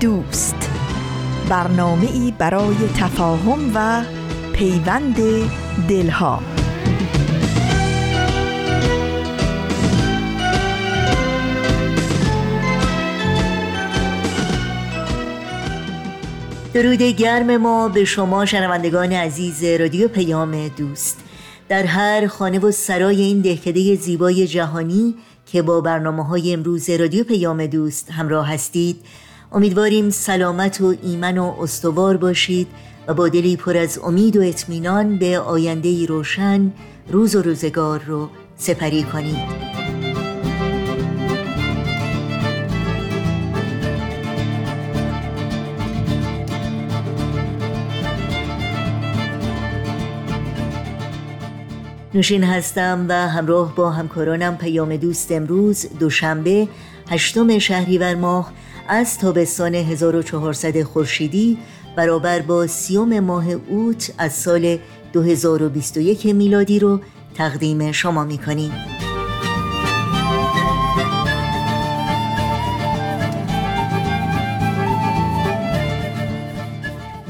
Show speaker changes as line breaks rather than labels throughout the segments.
دوست. برنامه ای برای تفاهم و پیوند دلها.
درود گرم ما به شما شنوندگان عزیز رادیو پیام دوست. در هر خانه و سرای این دهکده زیبای جهانی که با برنامه های امروز رادیو پیام دوست همراه هستید امیدواریم سلامت و ایمن و استوار باشید و با دلی پر از امید و اطمینان به آینده روشن روز و روزگار رو سپری کنید نوشین هستم و همراه با همکارانم پیام دوست امروز دوشنبه هشتم شهریور ماه از تابستان 1400 خورشیدی برابر با سیوم ماه اوت از سال 2021 میلادی رو تقدیم شما می‌کنیم.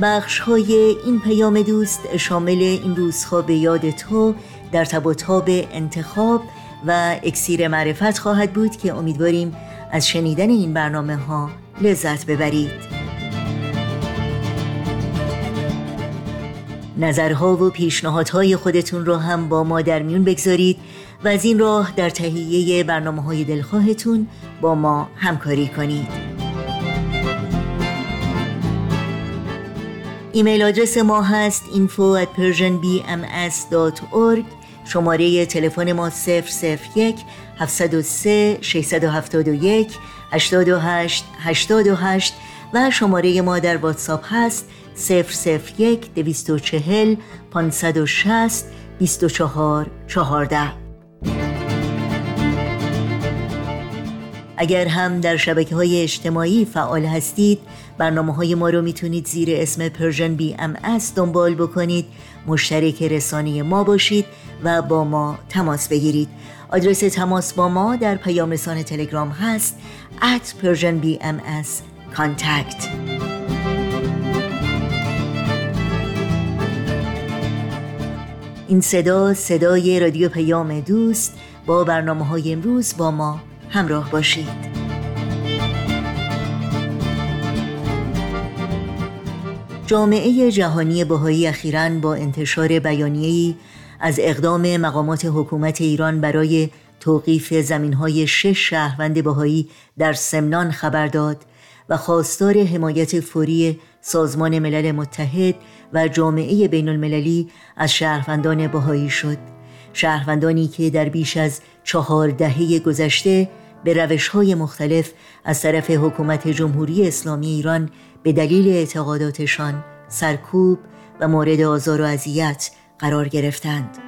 بخش های این پیام دوست شامل این روزها به یاد تو در تب و انتخاب و اکسیر معرفت خواهد بود که امیدواریم از شنیدن این برنامه ها لذت ببرید. نظرها و پیشنهادهای خودتون رو هم با ما در میون بگذارید و از این راه در تهیه برنامه های دلخواهتون با ما همکاری کنید. ایمیل آدرس ما هست info at persianbms.org شماره تلفن ما 001 703 671 828 828 و شماره ما در واتساپ هست 001 240 560 24 14 اگر هم در شبکه های اجتماعی فعال هستید برنامه های ما رو می‌تونید زیر اسم Persian BMS دنبال بکنید. مشترک رسانه ما باشید و با ما تماس بگیرید. آدرس تماس با ما در پیام رسانه تلگرام هست at Persian BMS contact. این صدا صدای رادیو پیام دوست با برنامه های امروز با ما. همراه باشید. جامعه جهانی بهایی اخیرا با انتشار بیانیه‌ای از اقدام مقامات حکومت ایران برای توقیف های شش شهروند بهایی در سمنان خبر داد و خواستار حمایت فوری سازمان ملل متحد و جامعه بین المللی از شهروندان بهایی شد. شهروندانی که در بیش از چهار دهه گذشته به روش های مختلف از طرف حکومت جمهوری اسلامی ایران به دلیل اعتقاداتشان سرکوب و مورد آزار و اذیت قرار گرفتند.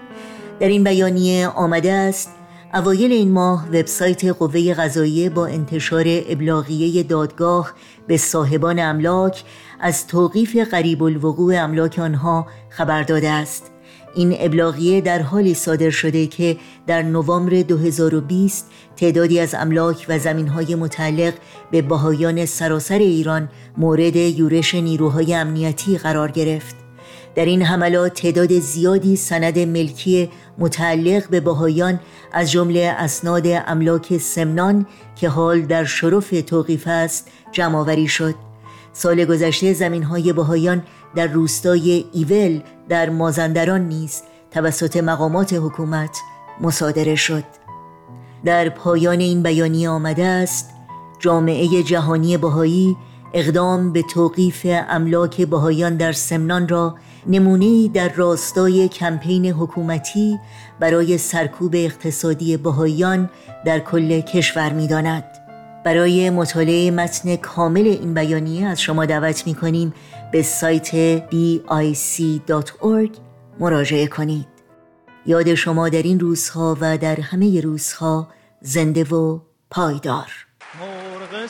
در این بیانیه آمده است اوایل این ماه وبسایت قوه قضاییه با انتشار ابلاغیه دادگاه به صاحبان املاک از توقیف قریب الوقوع املاک آنها خبر داده است. این ابلاغیه در حالی صادر شده که در نوامبر 2020 تعدادی از املاک و زمینهای متعلق به بهایان سراسر ایران مورد یورش نیروهای امنیتی قرار گرفت. در این حملات تعداد زیادی سند ملکی متعلق به بهایان از جمله اسناد املاک سمنان که حال در شرف توقیف است جمع شد. سال گذشته زمین های بهایان در روستای ایول در مازندران نیز توسط مقامات حکومت مصادره شد در پایان این بیانیه آمده است جامعه جهانی بهایی
اقدام به توقیف املاک بهایان در سمنان را نمونه در راستای کمپین حکومتی برای سرکوب اقتصادی بهایان در کل کشور می داند. برای مطالعه متن کامل این بیانیه از شما دعوت می کنیم به سایت bic.org مراجعه کنید. یاد شما در این روزها و در همه روزها زنده و پایدار. مرغ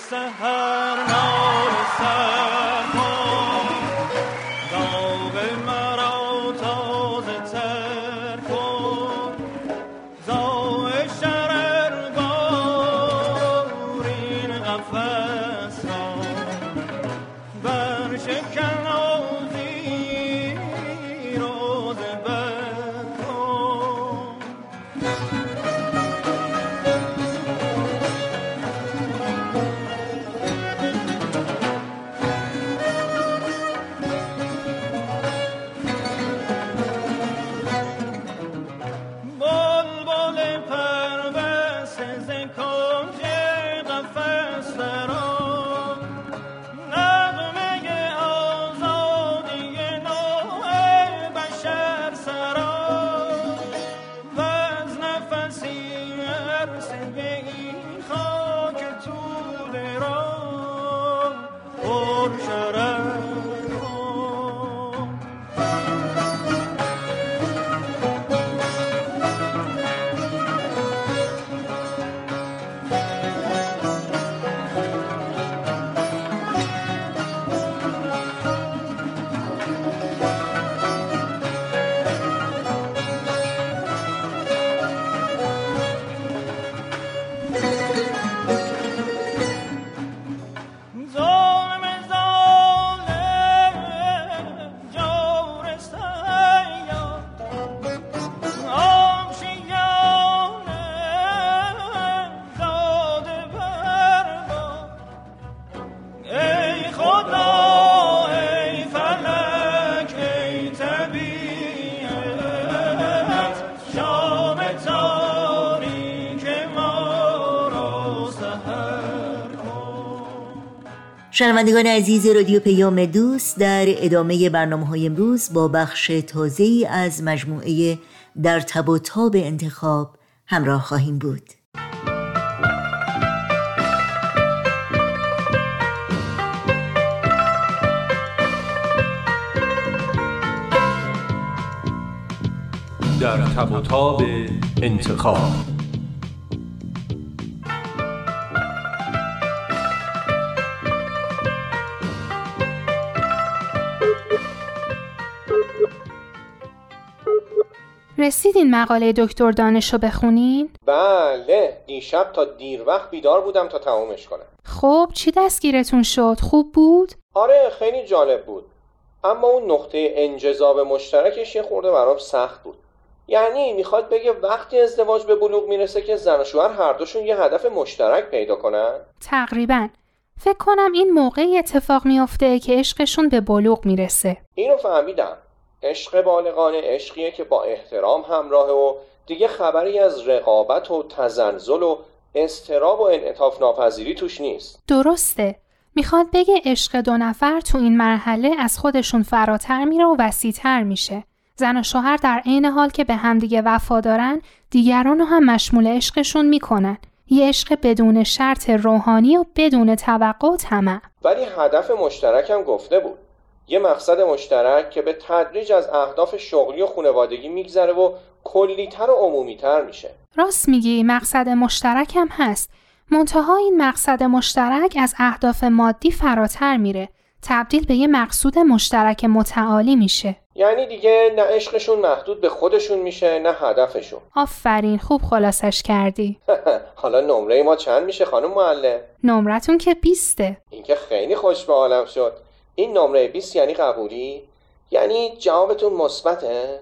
شنوندگان عزیز رادیو پیام دوست در ادامه برنامه های امروز با بخش تازه از مجموعه در تب و تاب انتخاب همراه خواهیم بود.
تب و تاب انتخاب
رسیدین مقاله دکتر دانش رو بخونین؟
بله دیشب تا دیر وقت بیدار بودم تا تمومش کنم
خب چی دستگیرتون شد؟ خوب بود؟
آره خیلی جالب بود اما اون نقطه انجذاب مشترکش یه خورده برام سخت بود یعنی می‌خواد بگه وقتی ازدواج به بلوغ می‌رسه که زن و شوهر هر دوشون یه هدف مشترک پیدا کنن؟
تقریبا. فکر کنم این موقعی اتفاق میافته که عشقشون به بلوغ می‌رسه.
اینو فهمیدم. عشق بالغانه عشقیه که با احترام همراهه و دیگه خبری از رقابت و تزلزل و استراب و انعطاف ناپذیری توش نیست.
درسته. می‌خواد بگه عشق دو نفر تو این مرحله از خودشون فراتر میره و وسیعتر میشه. زن و شوهر در عین حال که به همدیگه وفا دارن دیگران رو هم مشمول عشقشون می‌کنن. یه عشق بدون شرط روحانی و بدون توقع و طمع
ولی هدف مشترکم گفته بود. یه مقصد مشترک که به تدریج از اهداف شغلی و خانوادگی میگذره و کلیتر و عمومیتر میشه.
راست میگی مقصد مشترک هم هست. منتها این مقصد مشترک از اهداف مادی فراتر میره. تبدیل به یه مقصود مشترک متعالی میشه.
یعنی دیگه نه عشقشون محدود به خودشون میشه نه هدفشون.
آفرین خوب خلاصش کردی.
حالا نمره ما چند میشه خانم معلم؟
نمرتون که بیسته.
این که خیلی خوش به عالم شد. این نمره 20 یعنی قبولی؟ یعنی جوابتون مثبته؟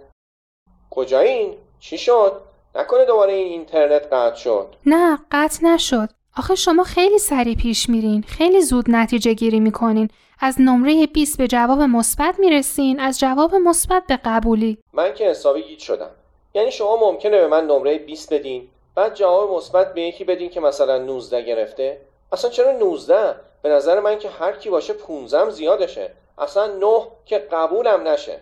کجایین چی شد؟ نکنه دوباره این اینترنت قطع شد.
نه قطع نشد. آخه شما خیلی سریع پیش میرین. خیلی زود نتیجه گیری می‌کنین. از نمره 20 به جواب مثبت می‌رسین. از جواب مثبت به قبولی.
من که حسابی گیت شدم. یعنی شما ممکنه به من نمره 20 بدین بعد جواب مثبت به یکی بدین که مثلا 19 گرفته. اصلا چرا 19 به نظر من که هر کی باشه 15 زیادشه. اصلا 9 که قبولم نشه.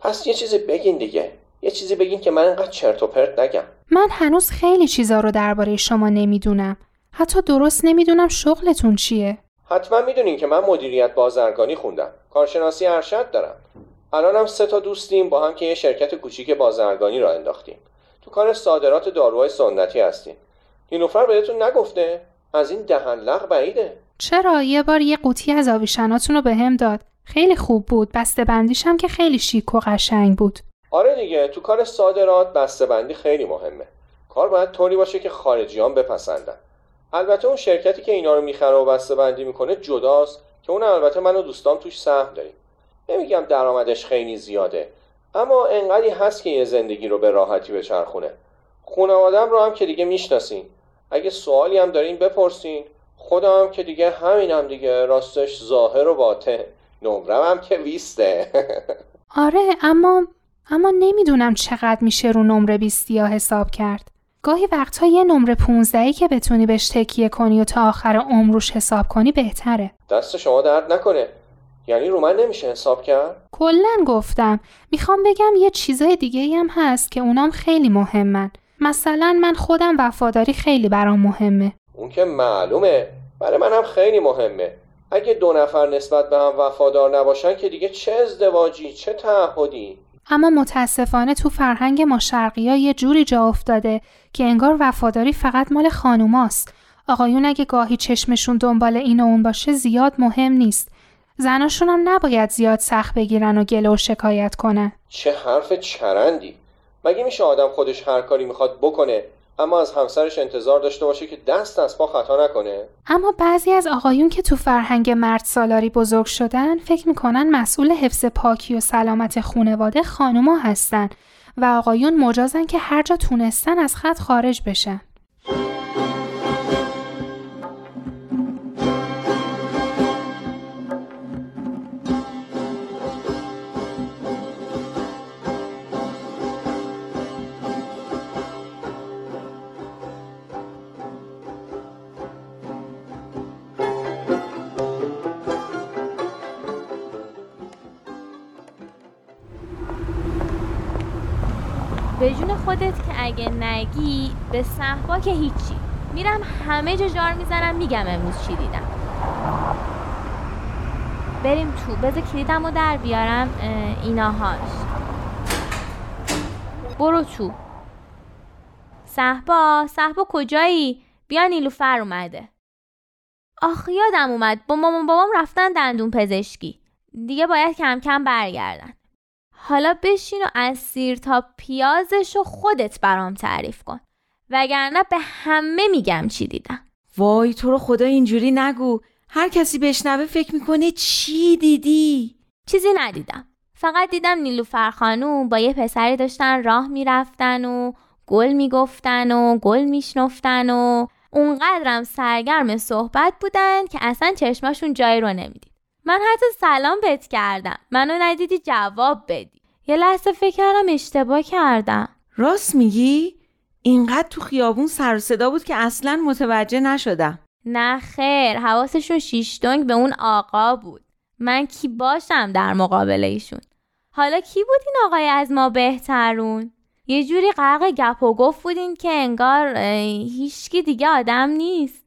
پس یه چیزی بگین دیگه. یه چیزی بگین که من اینقدر چرت و پرت نگم.
من هنوز خیلی چیزا رو درباره شما نمی‌دونم. حتی درست نمی‌دونم شغلتون چیه.
حتما می‌دونین که من مدیریت بازرگانی خوندم. کارشناسی ارشد دارم. الانم سه تا دوستیم با هم که یه شرکت کوچیک بازرگانی را انداختیم. تو کار صادرات داروهای سنتی هستیم. نیلوفر بهتون نگفته؟ از این دهن لغ بعیده.
چرا؟ یه بار یه قوطی از آویشناتون رو به هم داد. خیلی خوب بود. بسته بندیشم که خیلی شیک و قشنگ بود.
آره دیگه تو کار صادرات بسته بندی خیلی مهمه. کار باید طوری باشه که خارجیان بپسندن. البته اون شرکتی که اینا رو می‌خره و بسته بندی می‌کنه جداست که اون البته من و دوستام توش سهم داریم. نمیگم درآمدش خیلی زیاده اما انقدری هست که یه زندگی رو به راحتی بچرخونه. خانوادم رو هم که دیگه می‌شناسین. اگه سوالی هم دارین بپرسین. خودم هم که دیگه همینم دیگه. راستش ظاهر و باطن. نمرم هم که ویسته.
آره اما اما نمی‌دونم چقدر میشه رو نمره بیستی ها حساب کرد. گاهی وقتها یه نمره 15 که بتونی بهش تکیه کنی و تا آخر عمروش حساب کنی بهتره.
دست شما درد نکنه. یعنی رو من نمیشه حساب کرد؟
کلا گفتم. می‌خوام بگم یه چیزای دیگه هم هست که اونام خیلی مهمن. مثلا من خودم وفاداری خیلی برام مهمه.
اون که معلومه. برای منم خیلی مهمه. اگه دو نفر نسبت به هم وفادار نباشن که دیگه چه ازدواجی چه تعهدی؟
اما متاسفانه تو فرهنگ ما شرقی ها یه جوری جا افتاده که انگار وفاداری فقط مال خانوماست. آقایون اگه گاهی چشمشون دنبال این و اون باشه زیاد مهم نیست. زناشون هم نباید زیاد سخت بگیرن و گله و شکایت کنن.
چه حرف چرندی مگه میشه آدم خودش هر کاری می‌خواد بکنه اما از همسرش انتظار داشته باشه که دست از پا خطا نکنه
اما بعضی از آقایون که تو فرهنگ مرد سالاری بزرگ شدن فکر می‌کنن مسئول حفظ پاکی و سلامت خونواده خانوما هستن و آقایون مجازن که هر جا تونستن از خط خارج بشن.
اگه نگی به صحبا که هیچی. میرم همه جا جار می‌زنم میگم امروز چی دیدم. بریم تو. بذار کلیدم رو در بیارم. ایناهاش برو تو. صحبا صحبا کجایی؟ بیا نیلوفر اومده. آخ یادم اومد. با مامان بابام رفتن دندون پزشکی. دیگه باید کم کم برگردن. حالا بشین و از سیر تا پیازش رو خودت برام تعریف کن. وگرنه به همه میگم چی دیدم.
وای تو رو خدا اینجوری نگو. هر کسی بشنوه فکر می‌کنه چی دیدی؟
چیزی ندیدم. فقط دیدم نیلوفر خانوم با یه پسری داشتن راه می‌رفتن و گل می‌گفتن و گل میشنفتن و اونقدرم سرگرم صحبت بودن که اصلا چشماشون جایی رو نمی‌دید. من حتی سلام بهت کردم. منو ندیدی جواب بدی. یه لحظه فکر کردم اشتباه کردم.
راست میگی؟ اینقدر تو خیابون سر صدا بود که اصلا متوجه نشدم.
نه خیر حواسشون شیشتونگ به اون آقا بود. من کی باشم در مقابل ایشون؟ حالا کی بود این آقای از ما بهترون؟ یه جوری غرق گپ و گفت بودین که انگار هیچکی دیگه آدم نیست.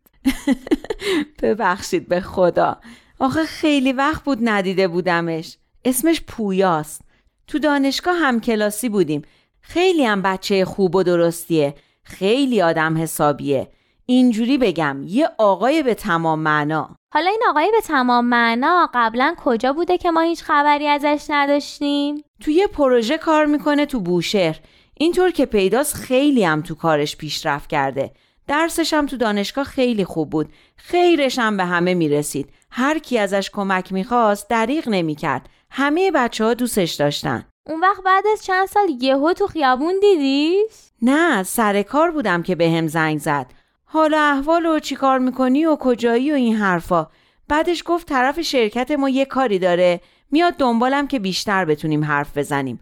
ببخشید به خدا. آخه خیلی وقت بود ندیده بودمش. اسمش پویاست. تو دانشگاه هم کلاسی بودیم. خیلی هم بچه خوب و درستیه. خیلی آدم حسابیه. اینجوری بگم یه آقای به تمام معنا.
حالا این آقای به تمام معنا قبلا کجا بوده که ما هیچ خبری ازش نداشتیم؟
تو یه پروژه کار می‌کنه تو بوشهر. اینطور که پیداست خیلی هم تو کارش پیشرفت کرده. درسش هم تو دانشگاه خیلی خوب بود. خیرش هم به همه می‌رسید. هر کی ازش کمک می‌خواست دریغ نمی‌کرد. همه بچه ها دوستش داشتن.
اون وقت بعد از چند سال یهو تو خیابون دیدیش؟
نه سر کار بودم که به هم زنگ زد. حالا احوال و چی کار می‌کنی و کجایی و این حرفا. بعدش گفت طرف شرکت ما یه کاری داره. میاد دنبالم که بیشتر بتونیم حرف بزنیم.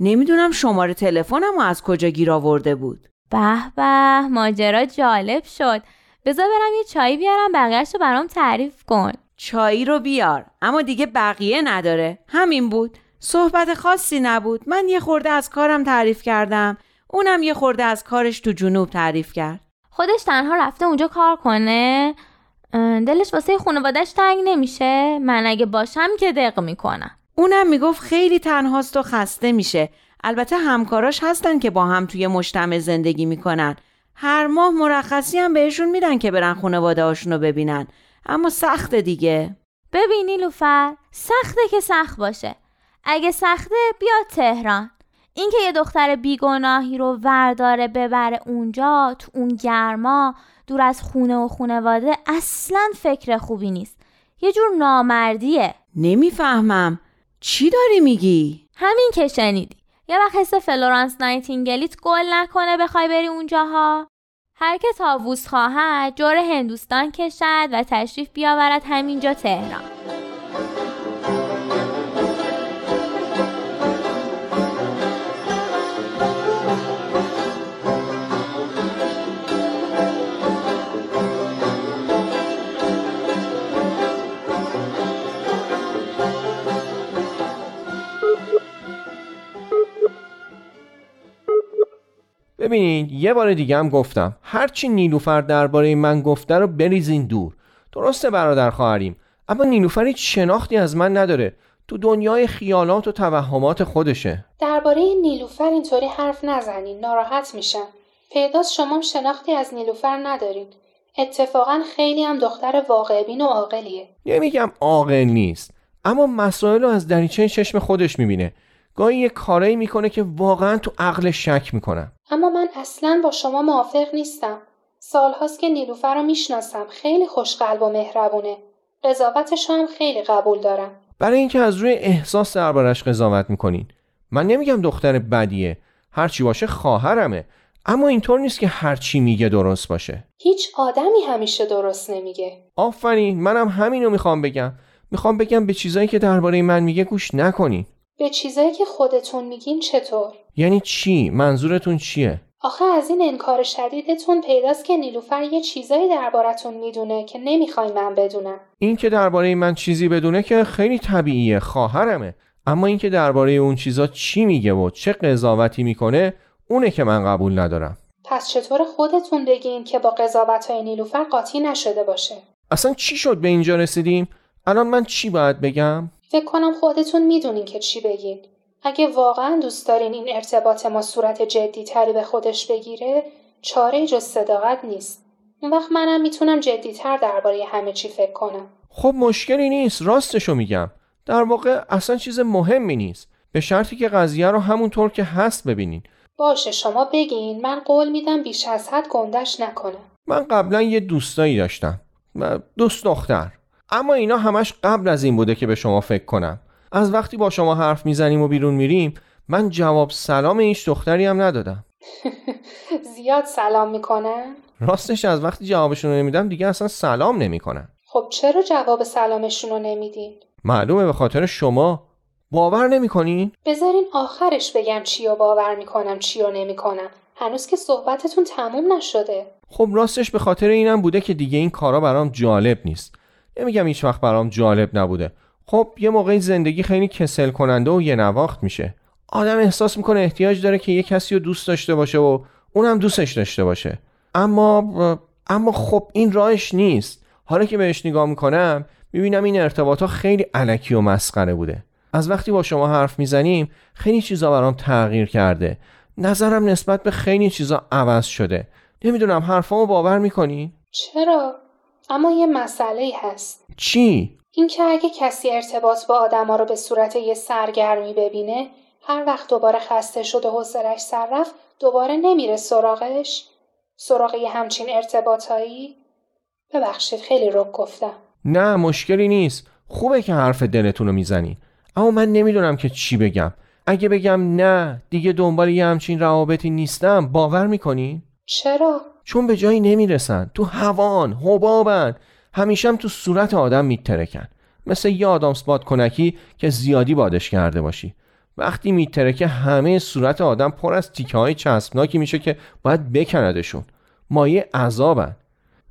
نمی‌دونم شماره تلفنم از کجا گیر آورده بود.
به به ماجرا جالب شد. بذار برم یه چایی بیارم بقیهش رو برام تعریف کن.
چایی رو بیار اما دیگه بقیه نداره. همین بود. صحبت خاصی نبود. من یه خورده از کارم تعریف کردم. اونم یه خورده از کارش تو جنوب تعریف کرد.
خودش تنها رفته اونجا کار کنه. دلش واسه خانوادش تنگ نمیشه. من اگه باشم که دق می‌کنم.
اونم می‌گفت خیلی تنهاست و خسته میشه. البته همکاراش هستن که با هم توی مجتمع زندگی می‌کنن. هر ماه مرخصی هم بهشون میدن که برن خانواده رو ببینن. اما سخت دیگه.
ببینی لوفر سخته که سخت باشه. اگه سخته بیا تهران. اینکه یه دختر بیگناهی رو ورداره ببره اونجا تو اون گرما دور از خونه و خونواده اصلا فکر خوبی نیست. یه جور نامردیه.
نمی‌فهمم. چی داری میگی؟
همین که شنیدی. یه وقت حس فلورانس نایتینگلت گل نکنه بخوای بری اونجاها. هر که طاووس خواهد جور هندوستان کشد و تشریف بیاورد همینجا تهران.
ببینید یه بار دیگه هم گفتم هرچی نیلوفر درباره من گفته رو بریزین دور. درسته برادر خواهریم اما نیلوفر هیچ شناختی از من نداره. تو دنیای خیالات و توهمات خودشه.
درباره نیلوفر اینطوری حرف نزنین ناراحت میشم. پیداست شما شناختی از نیلوفر ندارین اتفاقا خیلی هم دختر واقع بین و عاقلیه.
نمیگم عاقل نیست اما مسائل رو از دریچه چشم خودش می‌بینه. گاهی یه کارایی می‌کنه که واقعا تو عقل شک می‌کنم.
اما من اصلا با شما موافق نیستم. سالهاست که نیلوفر رو می‌شناسم. خیلی خوشقلب و مهربونه. قضاوتش هم خیلی قبول دارم.
برای اینکه از روی احساس دربارش قضاوت می‌کنین. من نمیگم دختر بدیه. هرچی باشه خواهرمه. اما اینطور نیست که هرچی میگه درست باشه.
هیچ آدمی همیشه درست نمیگه.
آفرین. منم همینو می‌خوام بگم. می‌خوام بگم به چیزایی که درباره من میگه گوش نکنین.
به چیزایی که خودتون میگین چطور؟
یعنی چی؟ منظورتون چیه؟
آخه از این انکار شدیدتون پیداست که نیلوفر یه چیزایی دربارتون می‌دونه که نمی‌خوای من بدونم.
این که درباره من چیزی بدونه که خیلی طبیعیه خواهرمه. اما اینکه درباره اون چیزا چی میگه و چه قضاوتی می‌کنه اونه که من قبول ندارم.
پس چطور خودتون بگین که با قضاوت های نیلوفر قاطی نشده باشه؟
اصلا چی شد به اینجا رسیدیم؟ الان من چی باید بگم؟
فکر کنم خودتون می‌دونین که چی بگین. اگه واقعا دوست دارین این ارتباط ما صورت جدی تری به خودش بگیره چاره جز صداقت نیست. اون وقت منم می‌تونم جدیتر درباره همه چی فکر کنم.
خب مشکلی نیست راستشو میگم. در واقع اصلا چیز مهمی نیست. به شرطی که قضیه رو همونطور که هست ببینین.
باشه شما بگین. من قول میدم بیش از حد گندش نکنم.
من قبلا یه دوستایی داشتم دوست دختر. اما اینا همش قبل از این بوده که به شما فکر کنم. از وقتی با شما حرف می‌زنیم و بیرون میریم من جواب سلام هیچ دختری هم ندادم
زیاد سلام می‌کنن؟
راستش از وقتی جوابشون رو نمیدم دیگه اصلا سلام نمی‌کنن
خب چرا جواب سلامشون رو نمیدین؟
معلومه به خاطر شما باور نمی‌کنین؟
بذارین آخرش بگم چی رو باور می‌کنم چی رو نمی‌کنم هنوز که صحبتتون تموم نشده
خب راستش به خاطر اینم بوده که دیگه این کارا برام جالب نیست نمیگم هیچ وقت برام جالب نبوده خب یه موقعی زندگی خیلی کسل کننده و یه نواخت میشه. آدم احساس می‌کنه احتیاج داره که یه کسی رو دوست داشته باشه و اونم دوستش داشته باشه. اما اما خب این راهش نیست. حالا که بهش نگاه می‌کنم می‌بینم این ارتباط خیلی علکی و مسخره بوده. از وقتی با شما حرف می‌زنیم خیلی چیزا برام تغییر کرده. نظرم نسبت به خیلی چیزا عوض شده. نمی‌دونم حرفامو باور می‌کنی؟
چرا؟ اما یه مسئله هست.
چی؟
اینکه اگه کسی ارتباط با آدما رو به صورت یه سرگرمی ببینه هر وقت دوباره خسته شد و حوصلش سر رفت دوباره نمیره سراغش. سراغ یه همچین ارتباطایی؟ ببخشید خیلی رک گفتم.
نه مشکلی نیست. خوبه که حرف دلتون رو می‌زنین اما من نمی‌دونم که چی بگم. اگه بگم نه دیگه دنبال یه همچین روابطی نیستم. باور می‌کنی؟
چرا؟
چون به جایی نمی‌رسن. تو هوان حبابن. همیشه تو صورت آدم میترکن. مثل یه آدامس کنکی که زیادی بادش کرده باشی. وقتی میترکه همه صورت آدم پر از تیکه های چسبناکی میشه که باید بکندشون. مایه عذابن.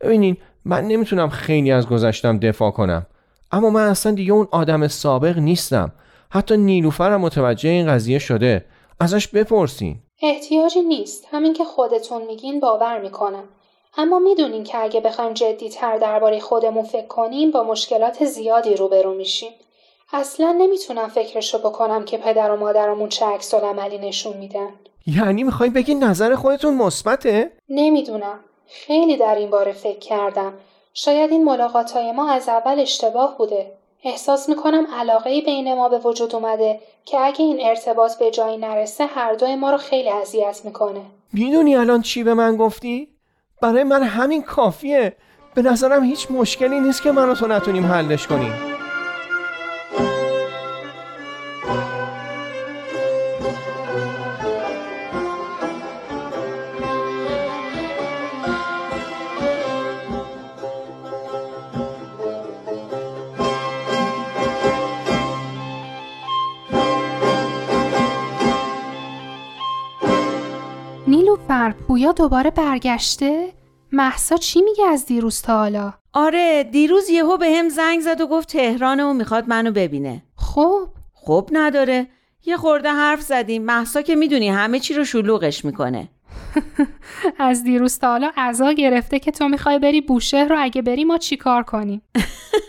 ببینین من نمی‌تونم خیلی از گذشتم دفاع کنم. اما من اصلا دیگه اون آدم سابق نیستم. حتی نیلوفرم متوجه این قضیه شده. ازش بپرسین.
احتیاجی نیست. همین که خودتون میگین باور می‌کنم. اما می‌دونین که اگه بخوایم جدیتر درباره خودمون فکر کنیم با مشکلات زیادی روبرو میشیم. اصلا نمی‌تونم فکرشو بکنم که پدر و مادرمون چه عکس عملی نشون میدن.
یعنی می‌خوای بگی نظر خودتون مثبته؟
نمی‌دونم. خیلی در این باره فکر کردم. شاید این ملاقات های ما از اول اشتباه بوده. احساس می‌کنم علاقه بین ما به وجود اومده که اگه این ارتباط به جایی نرسه هر دوی ما رو خیلی اذیت می‌کنه.
می‌دونی الان چی به من گفتی؟ برای من همین کافیه. به نظرم هیچ مشکلی نیست که من و تو نتونیم حلش کنیم.
پویا دوباره برگشته؟ محسا چی میگه از دیروز تا حالا؟
آره دیروز یهو به هم زنگ زد و گفت تهرانه و می‌خواد منو ببینه.
خب؟
خب نداره. یه خورده حرف زدیم. محسا که می‌دونی همه چی رو شلوغش می‌کنه.
از دیروز تا حالا عزا گرفته که تو می‌خوای بری بوشهر رو اگه بری ما چیکار کنیم؟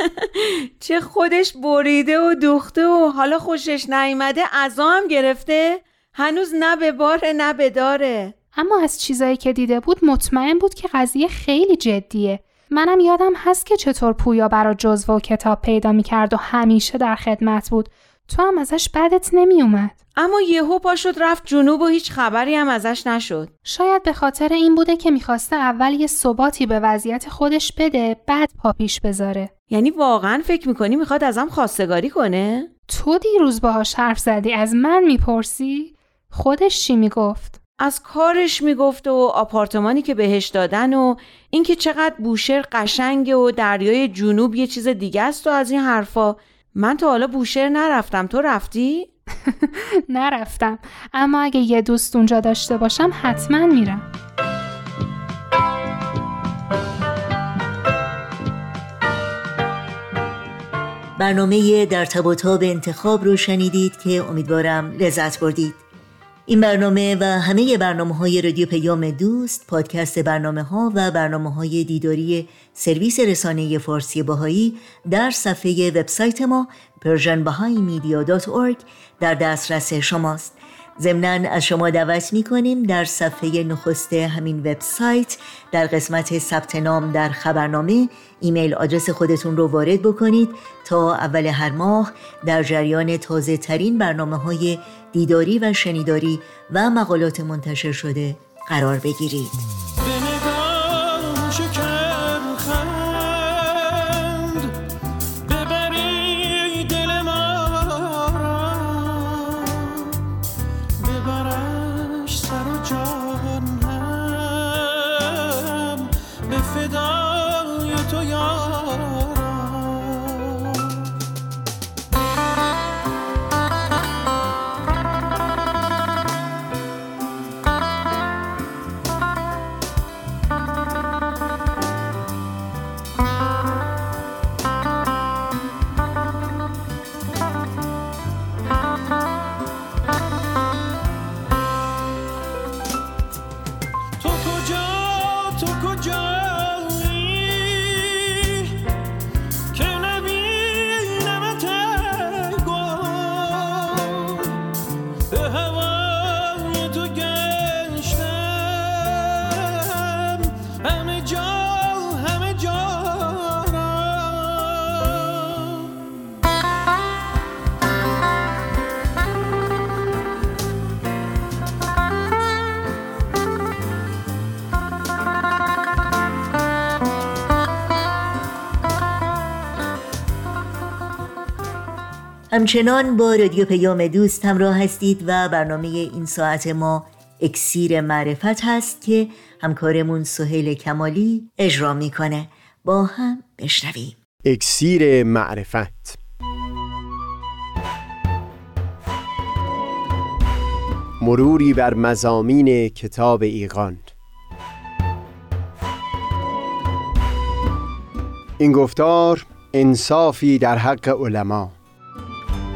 چه خودش بریده و دوخته و حالا خوشش نیامده عزا هم گرفته؟ هنوز نه به باره نه به داره.
اما از چیزایی که دیده بود مطمئن بود که قضیه خیلی جدیه. منم یادم هست که چطور پویا برا جزوه و کتاب پیدا می‌کرد و همیشه در خدمت بود. تو هم ازش بدت نمیومد
اما یهو پا شد رفت جنوب و هیچ خبری هم ازش نشد.
شاید به خاطر این بوده که می‌خواسته اول یه ثباتی به وضعیت خودش بده بعد پا پیش بذاره.
یعنی واقعا فکر می‌کنی می‌خواد ازم خواستگاری کنه؟
تو دیروز باهاش حرف زدی از من می‌پرسی؟ خودش چی می‌گفت؟
از کارش می‌گفت و آپارتمانی که بهش دادن و اینکه چقدر بوشهر قشنگه و دریای جنوب یه چیز دیگه است و از این حرفا. من تا حالا بوشهر نرفتم. تو رفتی؟
نرفتم. اما اگه یه دوست اونجا داشته باشم حتما میرم.
برنامه در تب و تاب انتخاب رو شنیدید که امیدوارم لذت بردید. این برنامه و همه برنامه های رادیو پیام دوست پادکست برنامه ها و برنامه های دیداری سرویس رسانه فارسی باهایی در صفحه وبسایت ما persianbahaimedia.org در دسترس شماست. ضمنا از شما دعوت می کنیم در صفحه نخست همین وبسایت در قسمت ثبت نام در خبرنامه ایمیل آدرس خودتون رو وارد بکنید تا اول هر ماه در جریان تازه ترین برنامه های دیداری و شنیداری و مقالات منتشر شده قرار بگیرید. همچنان با رادیو پیام دوست همراه هستید و برنامه این ساعت ما اکسیر معرفت هست که همکارمون سهیل کمالی اجرا می‌کنه. با هم بشنویم.
اکسیر معرفت. مروری بر مزامین کتاب ایقان این گفتار انصافی در حق علما.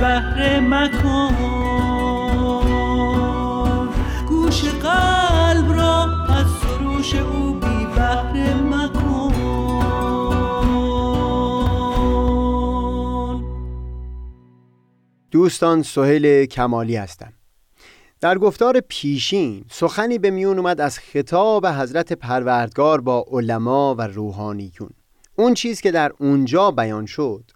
بهره مکن. گوش قلب را از سروش او بی بهره مکن.
دوستان سهیل کمالی هستم. در گفتار پیشین سخنی به میون اومد از خطاب حضرت پروردگار با علما و روحانیون. اون چیز که در اونجا بیان شد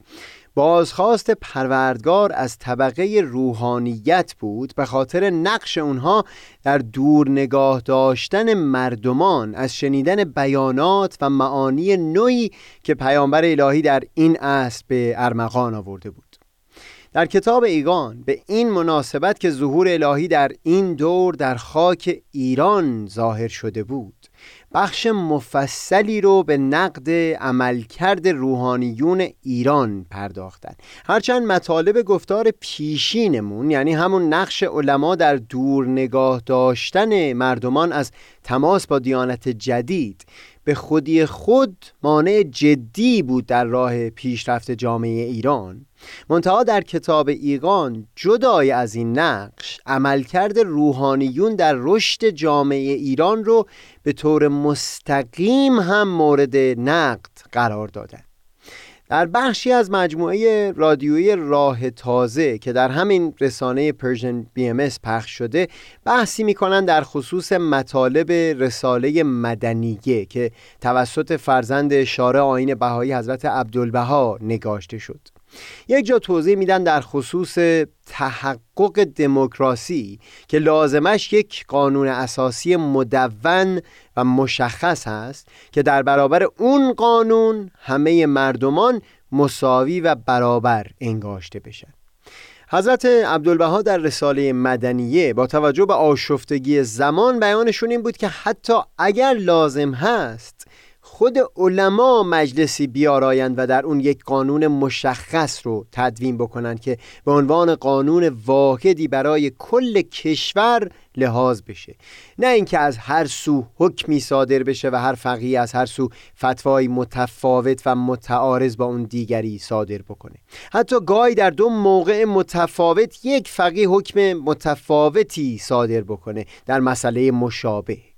بازخواست پروردگار از طبقه روحانیت بود به خاطر نقش اونها در دور نگاه داشتن مردمان از شنیدن بیانات و معانی نوعی که پیامبر الهی در این عصر به ارمغان آورده بود. در کتاب ایگان به این مناسبت که ظهور الهی در این دور در خاک ایران ظاهر شده بود. بخش مفصلی رو به نقد عملکرد روحانیون ایران پرداختن. هرچند مطالب گفتار پیشینمون یعنی همون نقش علما در دور نگاه داشتن مردمان از تماس با دیانت جدید به خودی خود مانع جدی بود در راه پیشرفت جامعه ایران. منتها در کتاب ایقان جدای از این نقش عملکرد روحانیون در رشد جامعه ایران رو به طور مستقیم هم مورد نقد قرار دادن در بخشی از مجموعه رادیویی راه تازه که در همین رسانه Persian BMS پخش شده بحثی می‌کنن در خصوص مطالب رساله مدنیه که توسط فرزند شارع آیین بهایی حضرت عبدالبها نگاشته شد. یک جا توضیح میدن در خصوص تحقق دموکراسی که لازمش یک قانون اساسی مدون و مشخص هست که در برابر اون قانون همه مردمان مساوی و برابر انگاشته بشن. حضرت عبدالبها در رساله مدنیه با توجه به آشفتگی زمان بیانشون این بود که حتی اگر لازم هست خود علما مجلسی بیارایند و در اون یک قانون مشخص رو تدوین بکنند که به عنوان قانون واحدی برای کل کشور لحاظ بشه. نه اینکه از هر سو حکمی صادر بشه و هر فقیه از هر سو فتوای متفاوت و متعارض با اون دیگری صادر بکنه. حتی گاهی در دو موقع متفاوت یک فقیه حکم متفاوتی صادر بکنه در مسئله مشابه.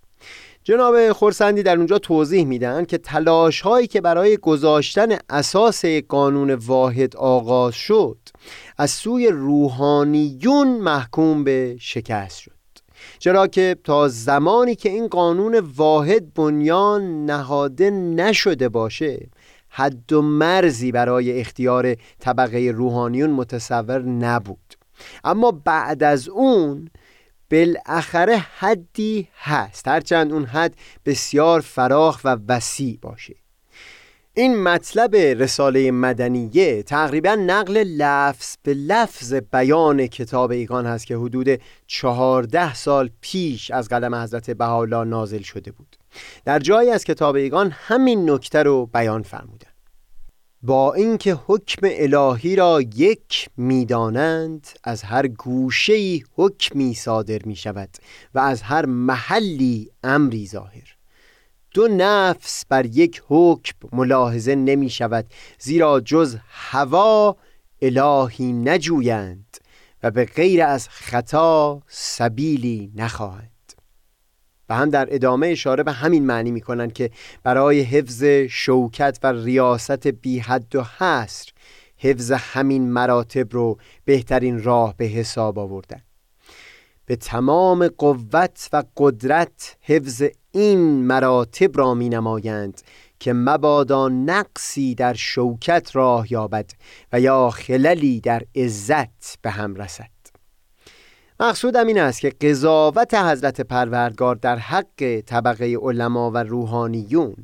جناب خورسندی در اونجا توضیح میدن که تلاش هایی که برای گذاشتن اساس قانون واحد آغاز شد از سوی روحانیون محکوم به شکست شد. چرا که تا زمانی که این قانون واحد بنیان نهاده نشده باشه حد و مرزی برای اختیار طبقه روحانیون متصور نبود. اما بعد از اون بالاخره حدی هست. هرچند اون حد بسیار فراخ و وسیع باشه. این مطلب رساله مدنیه تقریبا نقل لفظ به لفظ بیان کتاب ایگان هست که حدود چهارده سال پیش از قلم حضرت بهاءالله نازل شده بود. در جایی از کتاب ایگان همین نکته رو بیان فرمودن. با اینکه حکم الهی را یک می‌دانند از هر گوشه حکمی صادر می شود و از هر محلی امری ظاهر. دو نفس بر یک حکم ملاحظه نمی شود زیرا جز هوا الهی نجویند و به غیر از خطا سبیلی نخواهند و هم در ادامه اشاره به همین معنی می‌کنن که برای حفظ شوکت و ریاست بی حد و حصر حفظ همین مراتب رو بهترین راه به حساب آوردن. به تمام قوت و قدرت حفظ این مراتب را می نمایند که مبادا نقصی در شوکت راه یابد و یا خللی در عزت به هم رسد. مقصودم این است که قضاوت حضرت پروردگار در حق طبقه علما و روحانیون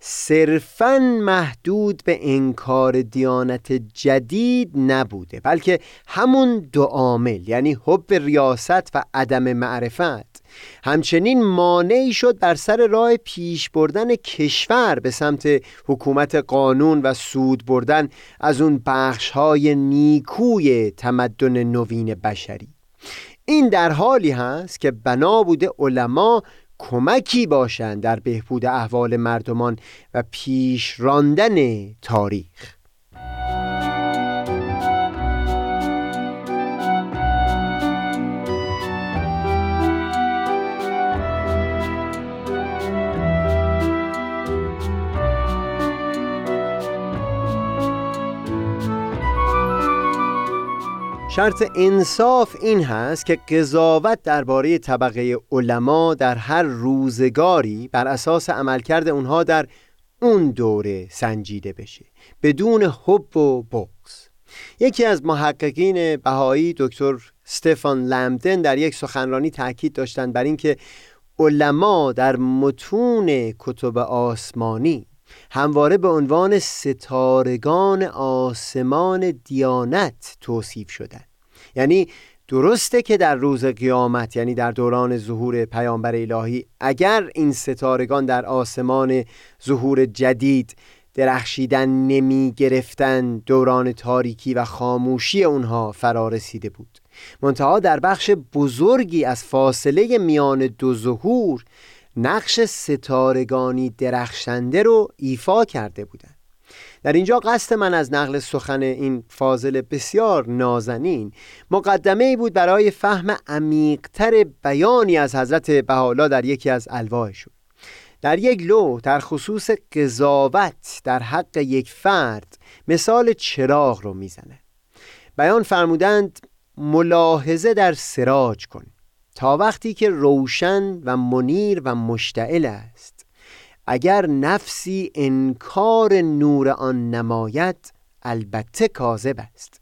صرفا محدود به انکار دیانت جدید نبوده بلکه همون دو عامل یعنی حب ریاست و عدم معرفت همچنین مانعی شد بر سر راه پیش بردن کشور به سمت حکومت قانون و سود بردن از اون بخش های نیکوی تمدن نوین بشری. این در حالی هست که بنا بوده علما کمکی باشند در بهبود احوال مردمان و پیش راندن تاریخ. شرط انصاف این هست که قضاوت درباره طبقه علما در هر روزگاری بر اساس عملکرد اونها در اون دوره سنجیده بشه بدون حب و بغض. یکی از محققین بهایی دکتر استفان لمدن در یک سخنرانی تاکید داشتند بر اینکه علما در متون کتب آسمانی همواره به عنوان ستارگان آسمان دیانت توصیف شدند. یعنی درسته که در روز قیامت یعنی در دوران ظهور پیامبر الهی اگر این ستارگان در آسمان ظهور جدید درخشیدن نمی گرفتن دوران تاریکی و خاموشی اونها فرا رسیده بود. منتها در بخش بزرگی از فاصله میان دو ظهور نقش ستارگانی درخشنده رو ایفا کرده بودند در اینجا قصد من از نقل سخن این فاضل بسیار نازنین مقدمه بود برای فهم عمیقتر بیانی از حضرت بحالا در یکی از الواحشون. در یک لو در خصوص قضاوت در حق یک فرد مثال چراغ رو می‌زنه. بیان فرمودند ملاحظه در سراج کن. تا وقتی که روشن و منیر و مشتعل است. اگر نفسی انکار نور آن نماید البته کاذب است.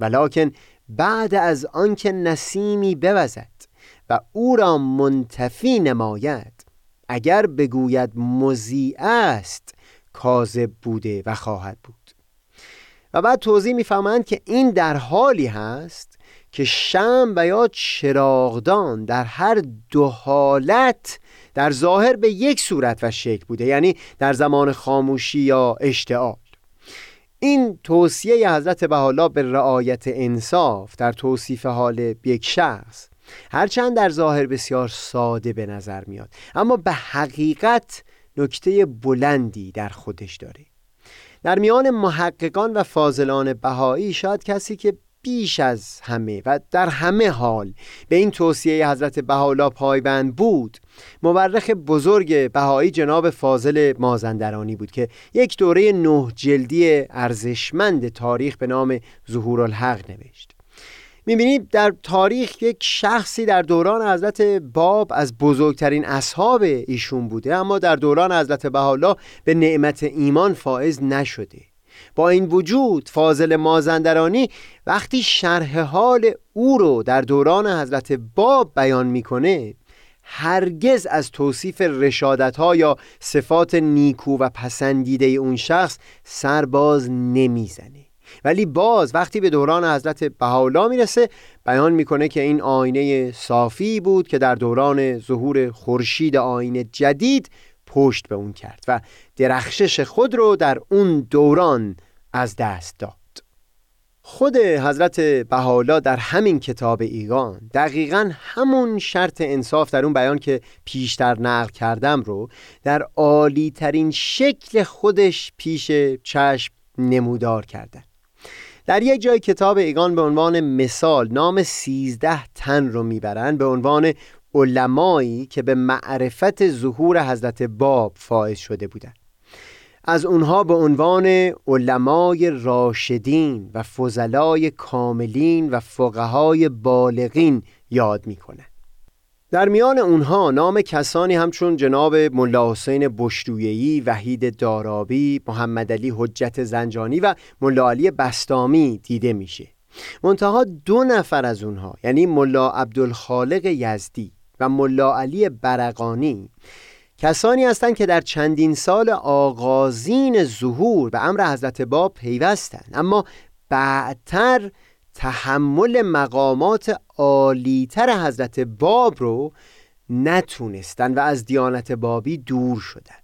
ولکن بعد از آنکه نسیمی بوزد و او را منتفی نماید اگر بگوید مزیع است کاذب بوده و خواهد بود. و بعد توضیح می‌فهمند که این در حالی هست که شم و یا چراغدان در هر دو حالت در ظاهر به یک صورت و شکل بوده یعنی در زمان خاموشی یا اشتعال. این توصیه حضرت بحالا به رعایت انصاف در توصیف حال یک شخص هرچند در ظاهر بسیار ساده به نظر میاد اما به حقیقت نکته بلندی در خودش داره. در میان محققان و فاضلان بهایی شاید کسی که بیش از همه و در همه حال به این توصیه حضرت بهاءالله پایبند بود. مورخ بزرگ بهایی جناب فاضل مازندرانی بود که یک دوره نه جلدی ارزشمند تاریخ به نام ظهور الحق نوشت. می‌بینید در تاریخ یک شخصی در دوران حضرت باب از بزرگترین اصحاب ایشون بوده اما در دوران حضرت بهاءالله به نعمت ایمان فائز نشده. با این وجود فاضل مازندرانی وقتی شرح حال او رو در دوران حضرت باب بیان می‌کنه هرگز از توصیف رشادت ها یا صفات نیکو و پسندیده اون شخص سرباز نمی‌زنه. ولی باز وقتی به دوران حضرت بهاولا می‌رسه بیان می‌کنه که این آینه صافی بود که در دوران ظهور خورشید آینه جدید پشت به اون کرد و درخشش خود رو در اون دوران از دست داد. خود حضرت بهاءالله در همین کتاب ایگان دقیقا همون شرط انصاف در اون بیان که پیشتر نقل کردم رو در عالی ترین شکل خودش پیش چشم نمودار کردن در یک جای کتاب ایگان به عنوان مثال نام سیزده تن رو می‌برند به عنوان علمایی که به معرفت ظهور حضرت باب فائز شده بودند. از اونها به عنوان علمای راشدین و فضلای کاملین و فقهای بالغین یاد می‌کنه. در میان اونها نام کسانی همچون جناب ملا حسین بشتویهی، وحید دارابی، محمد علی حجت زنجانی و ملا علی بستامی دیده میشه. منتها دو نفر از اونها یعنی ملا عبدالخالق یزدی و ملا علی برقانی کسانی هستند که در چندین سال آغازین ظهور به امر حضرت باب پیوستند. اما بعدتر تحمل مقامات عالیتر حضرت باب رو نتونستن و از دیانت بابی دور شدن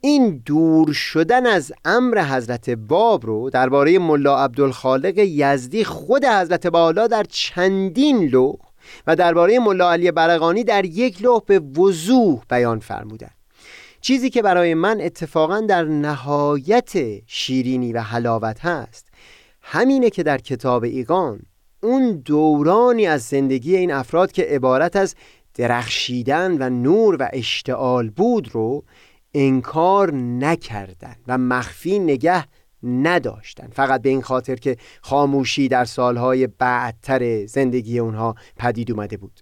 این دور شدن از امر حضرت باب رو درباره ملا عبدالخالق یزدی خود حضرت بالا در چندین لوح و درباره ملا علی برقانی در یک لوح به وضوح بیان فرمودن چیزی که برای من اتفاقا در نهایت شیرینی و حلاوت هست همینه که در کتاب ایگان اون دورانی از زندگی این افراد که عبارت از درخشیدن و نور و اشتعال بود رو انکار نکردن و مخفی نگه نداشتن. فقط به این خاطر که خاموشی در سالهای بعدتر زندگی اونها پدید اومده بود.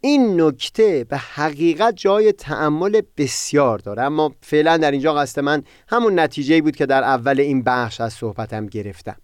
این نکته به حقیقت جای تعمل بسیار داره اما فعلا در اینجا قصد من همون نتیجه بود که در اول این بخش از صحبتم گرفتم.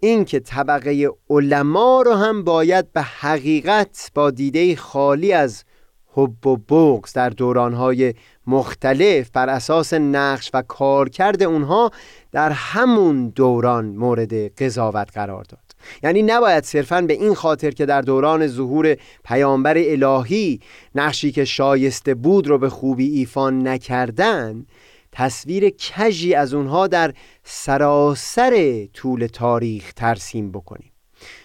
این که طبقه علما رو هم باید به حقیقت با دیده خالی از حب و بغز در دورانهای مختلف بر اساس نقش و کارکرد اونها در همون دوران مورد قضاوت قرار داد. یعنی نباید صرفا به این خاطر که در دوران ظهور پیامبر الهی نقشی که شایسته بود رو به خوبی ایفان نکردن تصویر کجی از اونها در سراسر طول تاریخ ترسیم بکنیم.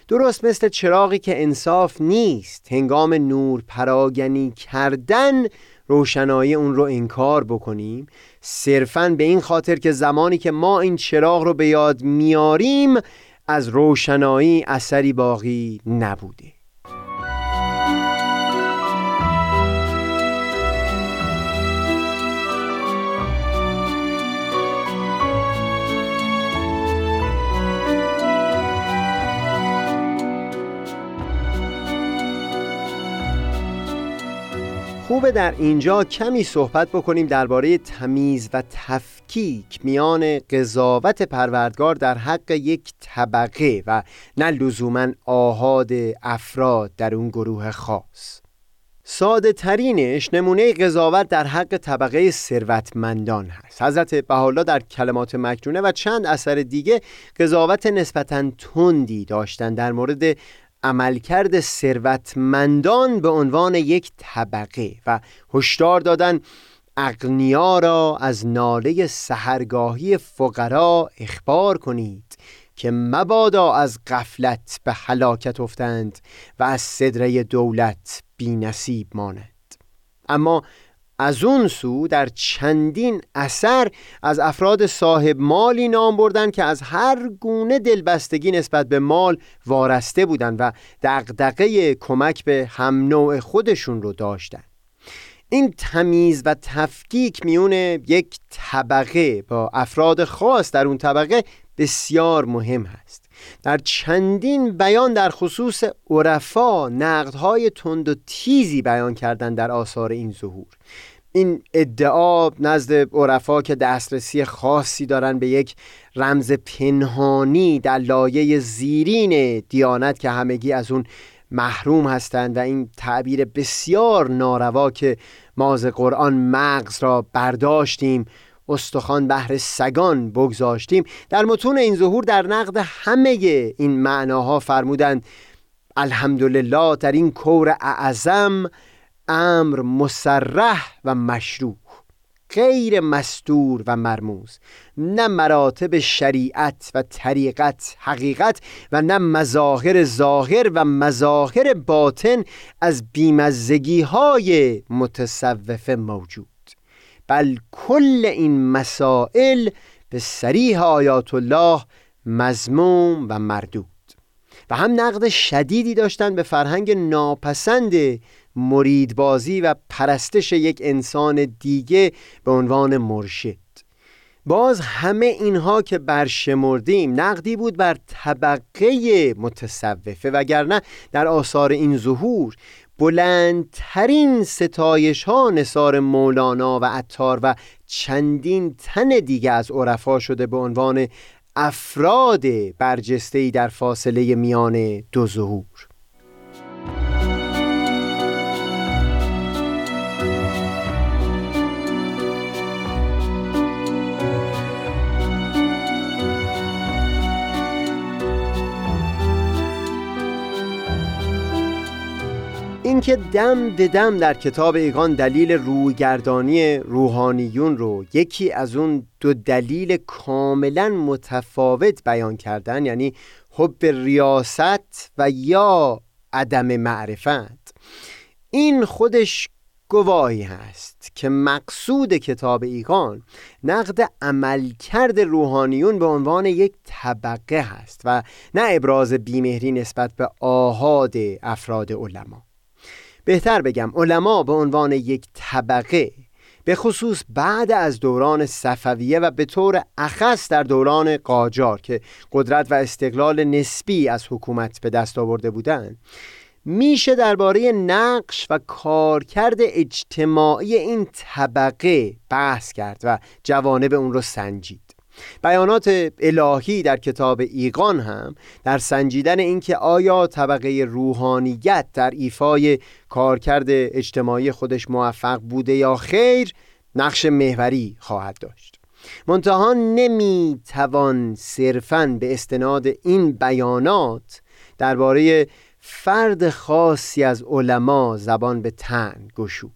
درست مثل چراغی که انصاف نیست هنگام نور پراگنی کردن روشنایی اون رو انکار بکنیم. صرفا به این خاطر که زمانی که ما این چراغ رو به یاد میاریم از روشنایی اثری باقی نبوده. خوبه در اینجا کمی صحبت بکنیم درباره تمیز و تفکیک میان قضاوت پروردگار در حق یک طبقه و نه لزوما آهاد افراد در اون گروه خاص. ساده ترینش نمونه قضاوت در حق طبقه ثروتمندان هست. حضرت بحالا در کلمات مکنونه و چند اثر دیگه قضاوت نسبتا تندی داشتن در مورد عملکرد ثروتمندان به عنوان یک طبقه و هشدار دادن اغنیا را از ناله سهرگاهی فقرا اخبار کنید که مبادا از غفلت به هلاکت افتند و از صدره دولت بی نصیب ماند اما از اون سو در چندین اثر از افراد صاحب مالی نام بردن که از هر گونه دلبستگی نسبت به مال وارسته بودند و دقدقه کمک به هم نوع خودشون رو داشتن. این تمیز و تفکیک میون یک طبقه با افراد خاص در اون طبقه بسیار مهم هست. در چندین بیان در خصوص عرفا نقدهای تند و تیزی بیان کردن در آثار این ظهور. این ادعا نزد عرفا که دسترسی خاصی دارن به یک رمز پنهانی در لایه زیرین دیانت که همگی از اون محروم هستند و این تعبیر بسیار ناروا که ما قرآن مغز را برداشتیم استخوان بهر سگان بگذاشتیم. در متون این ظهور در نقد همه این معناها فرمودند الحمدلله در این کور اعظم امر مسرح و مشروع غیر مستور و مرموز نه مراتب شریعت و طریقت حقیقت و نه مظاهر ظاهر و مظاهر باطن از بیمزگی های متصوفه موجود. بل کل این مسائل به سریح آیات الله مزموم و مردود. و هم نقد شدیدی داشتن به فرهنگ ناپسند مریدبازی و پرستش یک انسان دیگه به عنوان مرشد. باز همه اینها که برشمردیم نقدی بود بر طبقه متصوفه وگرنه در آثار این ظهور بلندترین ستایش ها نصار مولانا و عطار و چندین تن دیگه از عرفا شده به عنوان افراد برجستهی در فاصله میان دو ظهور. اینکه دم به دم در کتاب ایگان دلیل رویگردانی روحانیون رو یکی از اون دو دلیل کاملا متفاوت بیان کردن یعنی حب ریاست و یا عدم معرفت. این خودش گواهی هست که مقصود کتاب ایگان نقد عملکرد روحانیون به عنوان یک طبقه هست و نه ابراز بیمهری نسبت به آهاد افراد علما. بهتر بگم علما به عنوان یک طبقه به خصوص بعد از دوران صفویه و به طور اخص در دوران قاجار که قدرت و استقلال نسبی از حکومت به دست آورده بودند میشه درباره نقش و کارکرد اجتماعی این طبقه بحث کرد و جوانب اون رو سنجید. بیانات الهی در کتاب ایقان هم در سنجیدن اینکه آیا طبقه روحانیت در ایفای کارکرد اجتماعی خودش موفق بوده یا خیر نقش محوری خواهد داشت. منتها نمی توان صرفا به استناد این بیانات درباره فرد خاصی از علما زبان به تن گشود.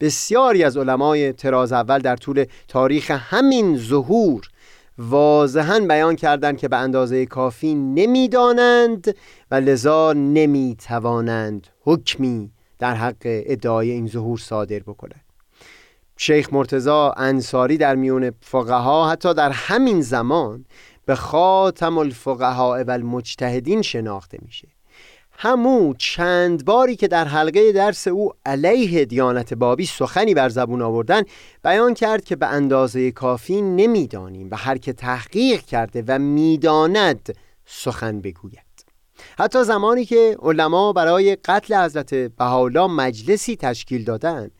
بسیاری از علمای تراز اول در طول تاریخ همین ظهور واضحا بیان کردند که به اندازه کافی نمی‌دانند و لذا نمی‌توانند حکمی در حق ادعای این ظهور صادر بکنند. شیخ مرتزا انصاری در میون فقها حتی در همین زمان به خاتم الفقهاء و المجتهدین شناخته میشه. همو چند باری که در حلقه درس او علیه دیانت بابی سخنی بر زبون آوردن بیان کرد که به اندازه کافی نمی‌دانیم و هر که تحقیق کرده و می‌داند سخن بگوید. حتی زمانی که علما برای قتل حضرت بهاءالله مجلسی تشکیل دادند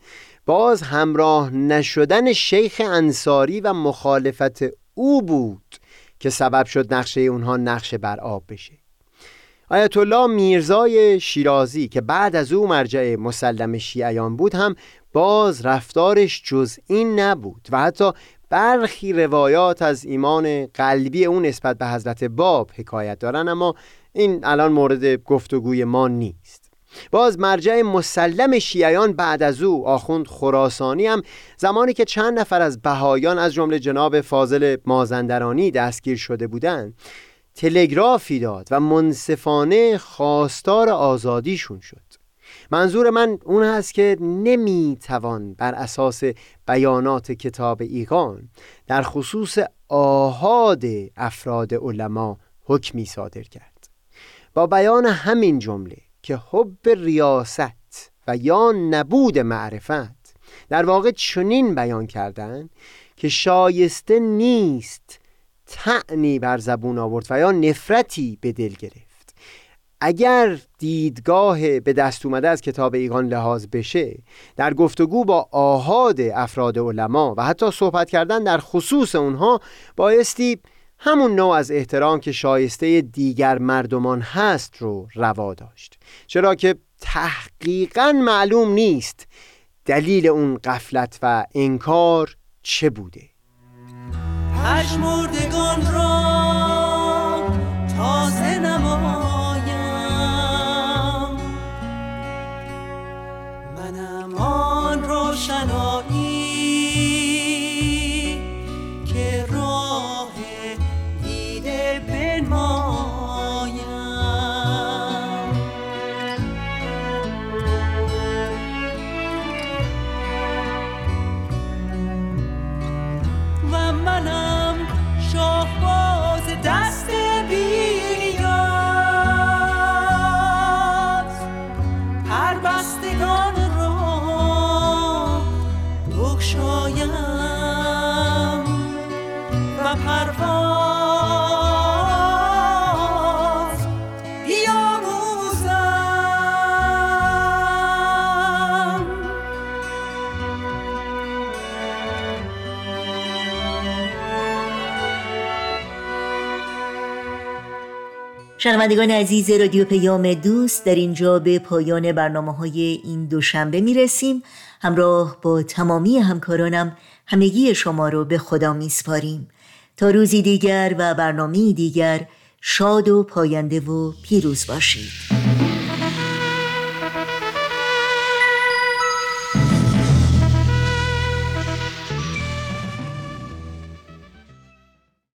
باز همراه نشدن شیخ انصاری و مخالفت او بود که سبب شد نقشه اونها نقشه بر آب بشه. آیت الله میرزای شیرازی که بعد از او مرجع مسلم شیعیان بود هم باز رفتارش جز این نبود و حتی برخی روایات از ایمان قلبی اون نسبت به حضرت باب حکایت دارن اما این الان مورد گفتگوی ما نیست. باز مرجع مسلم شیعیان بعد از او آخوند خراسانی هم زمانی که چند نفر از بهایان از جمله جناب فاضل مازندرانی دستگیر شده بودند تلگرافی داد و منصفانه خواستار آزادیشون شد. منظور من اون هست که نمی‌توان بر اساس بیانات کتاب ایقان در خصوص آهاد افراد علما حکمی صادر کرد. با بیان همین جمله که حب ریاست و یا نبود معرفت در واقع چنین بیان کردن که شایسته نیست تعنی بر زبون آورد و یا نفرتی به دل گرفت. اگر دیدگاه به دست اومده از کتاب ایگان لحاظ بشه در گفتگو با آهاد افراد علما و حتی صحبت کردن در خصوص اونها بایستی همون نوع از احترام که شایسته دیگر مردمان هست رو روا داشت. چرا که تحقیقا معلوم نیست دلیل اون قفلت و انکار چه بوده.
پشمردگان را تازه نمایم
شنوندگان عزیز رادیو پیام دوست در اینجا به پایان برنامه های این دوشنبه می رسیم همراه با تمامی همکارانم همگی شما رو به خدا می سپاریم تا روزی دیگر و برنامه دیگر شاد و پاینده و پیروز باشید.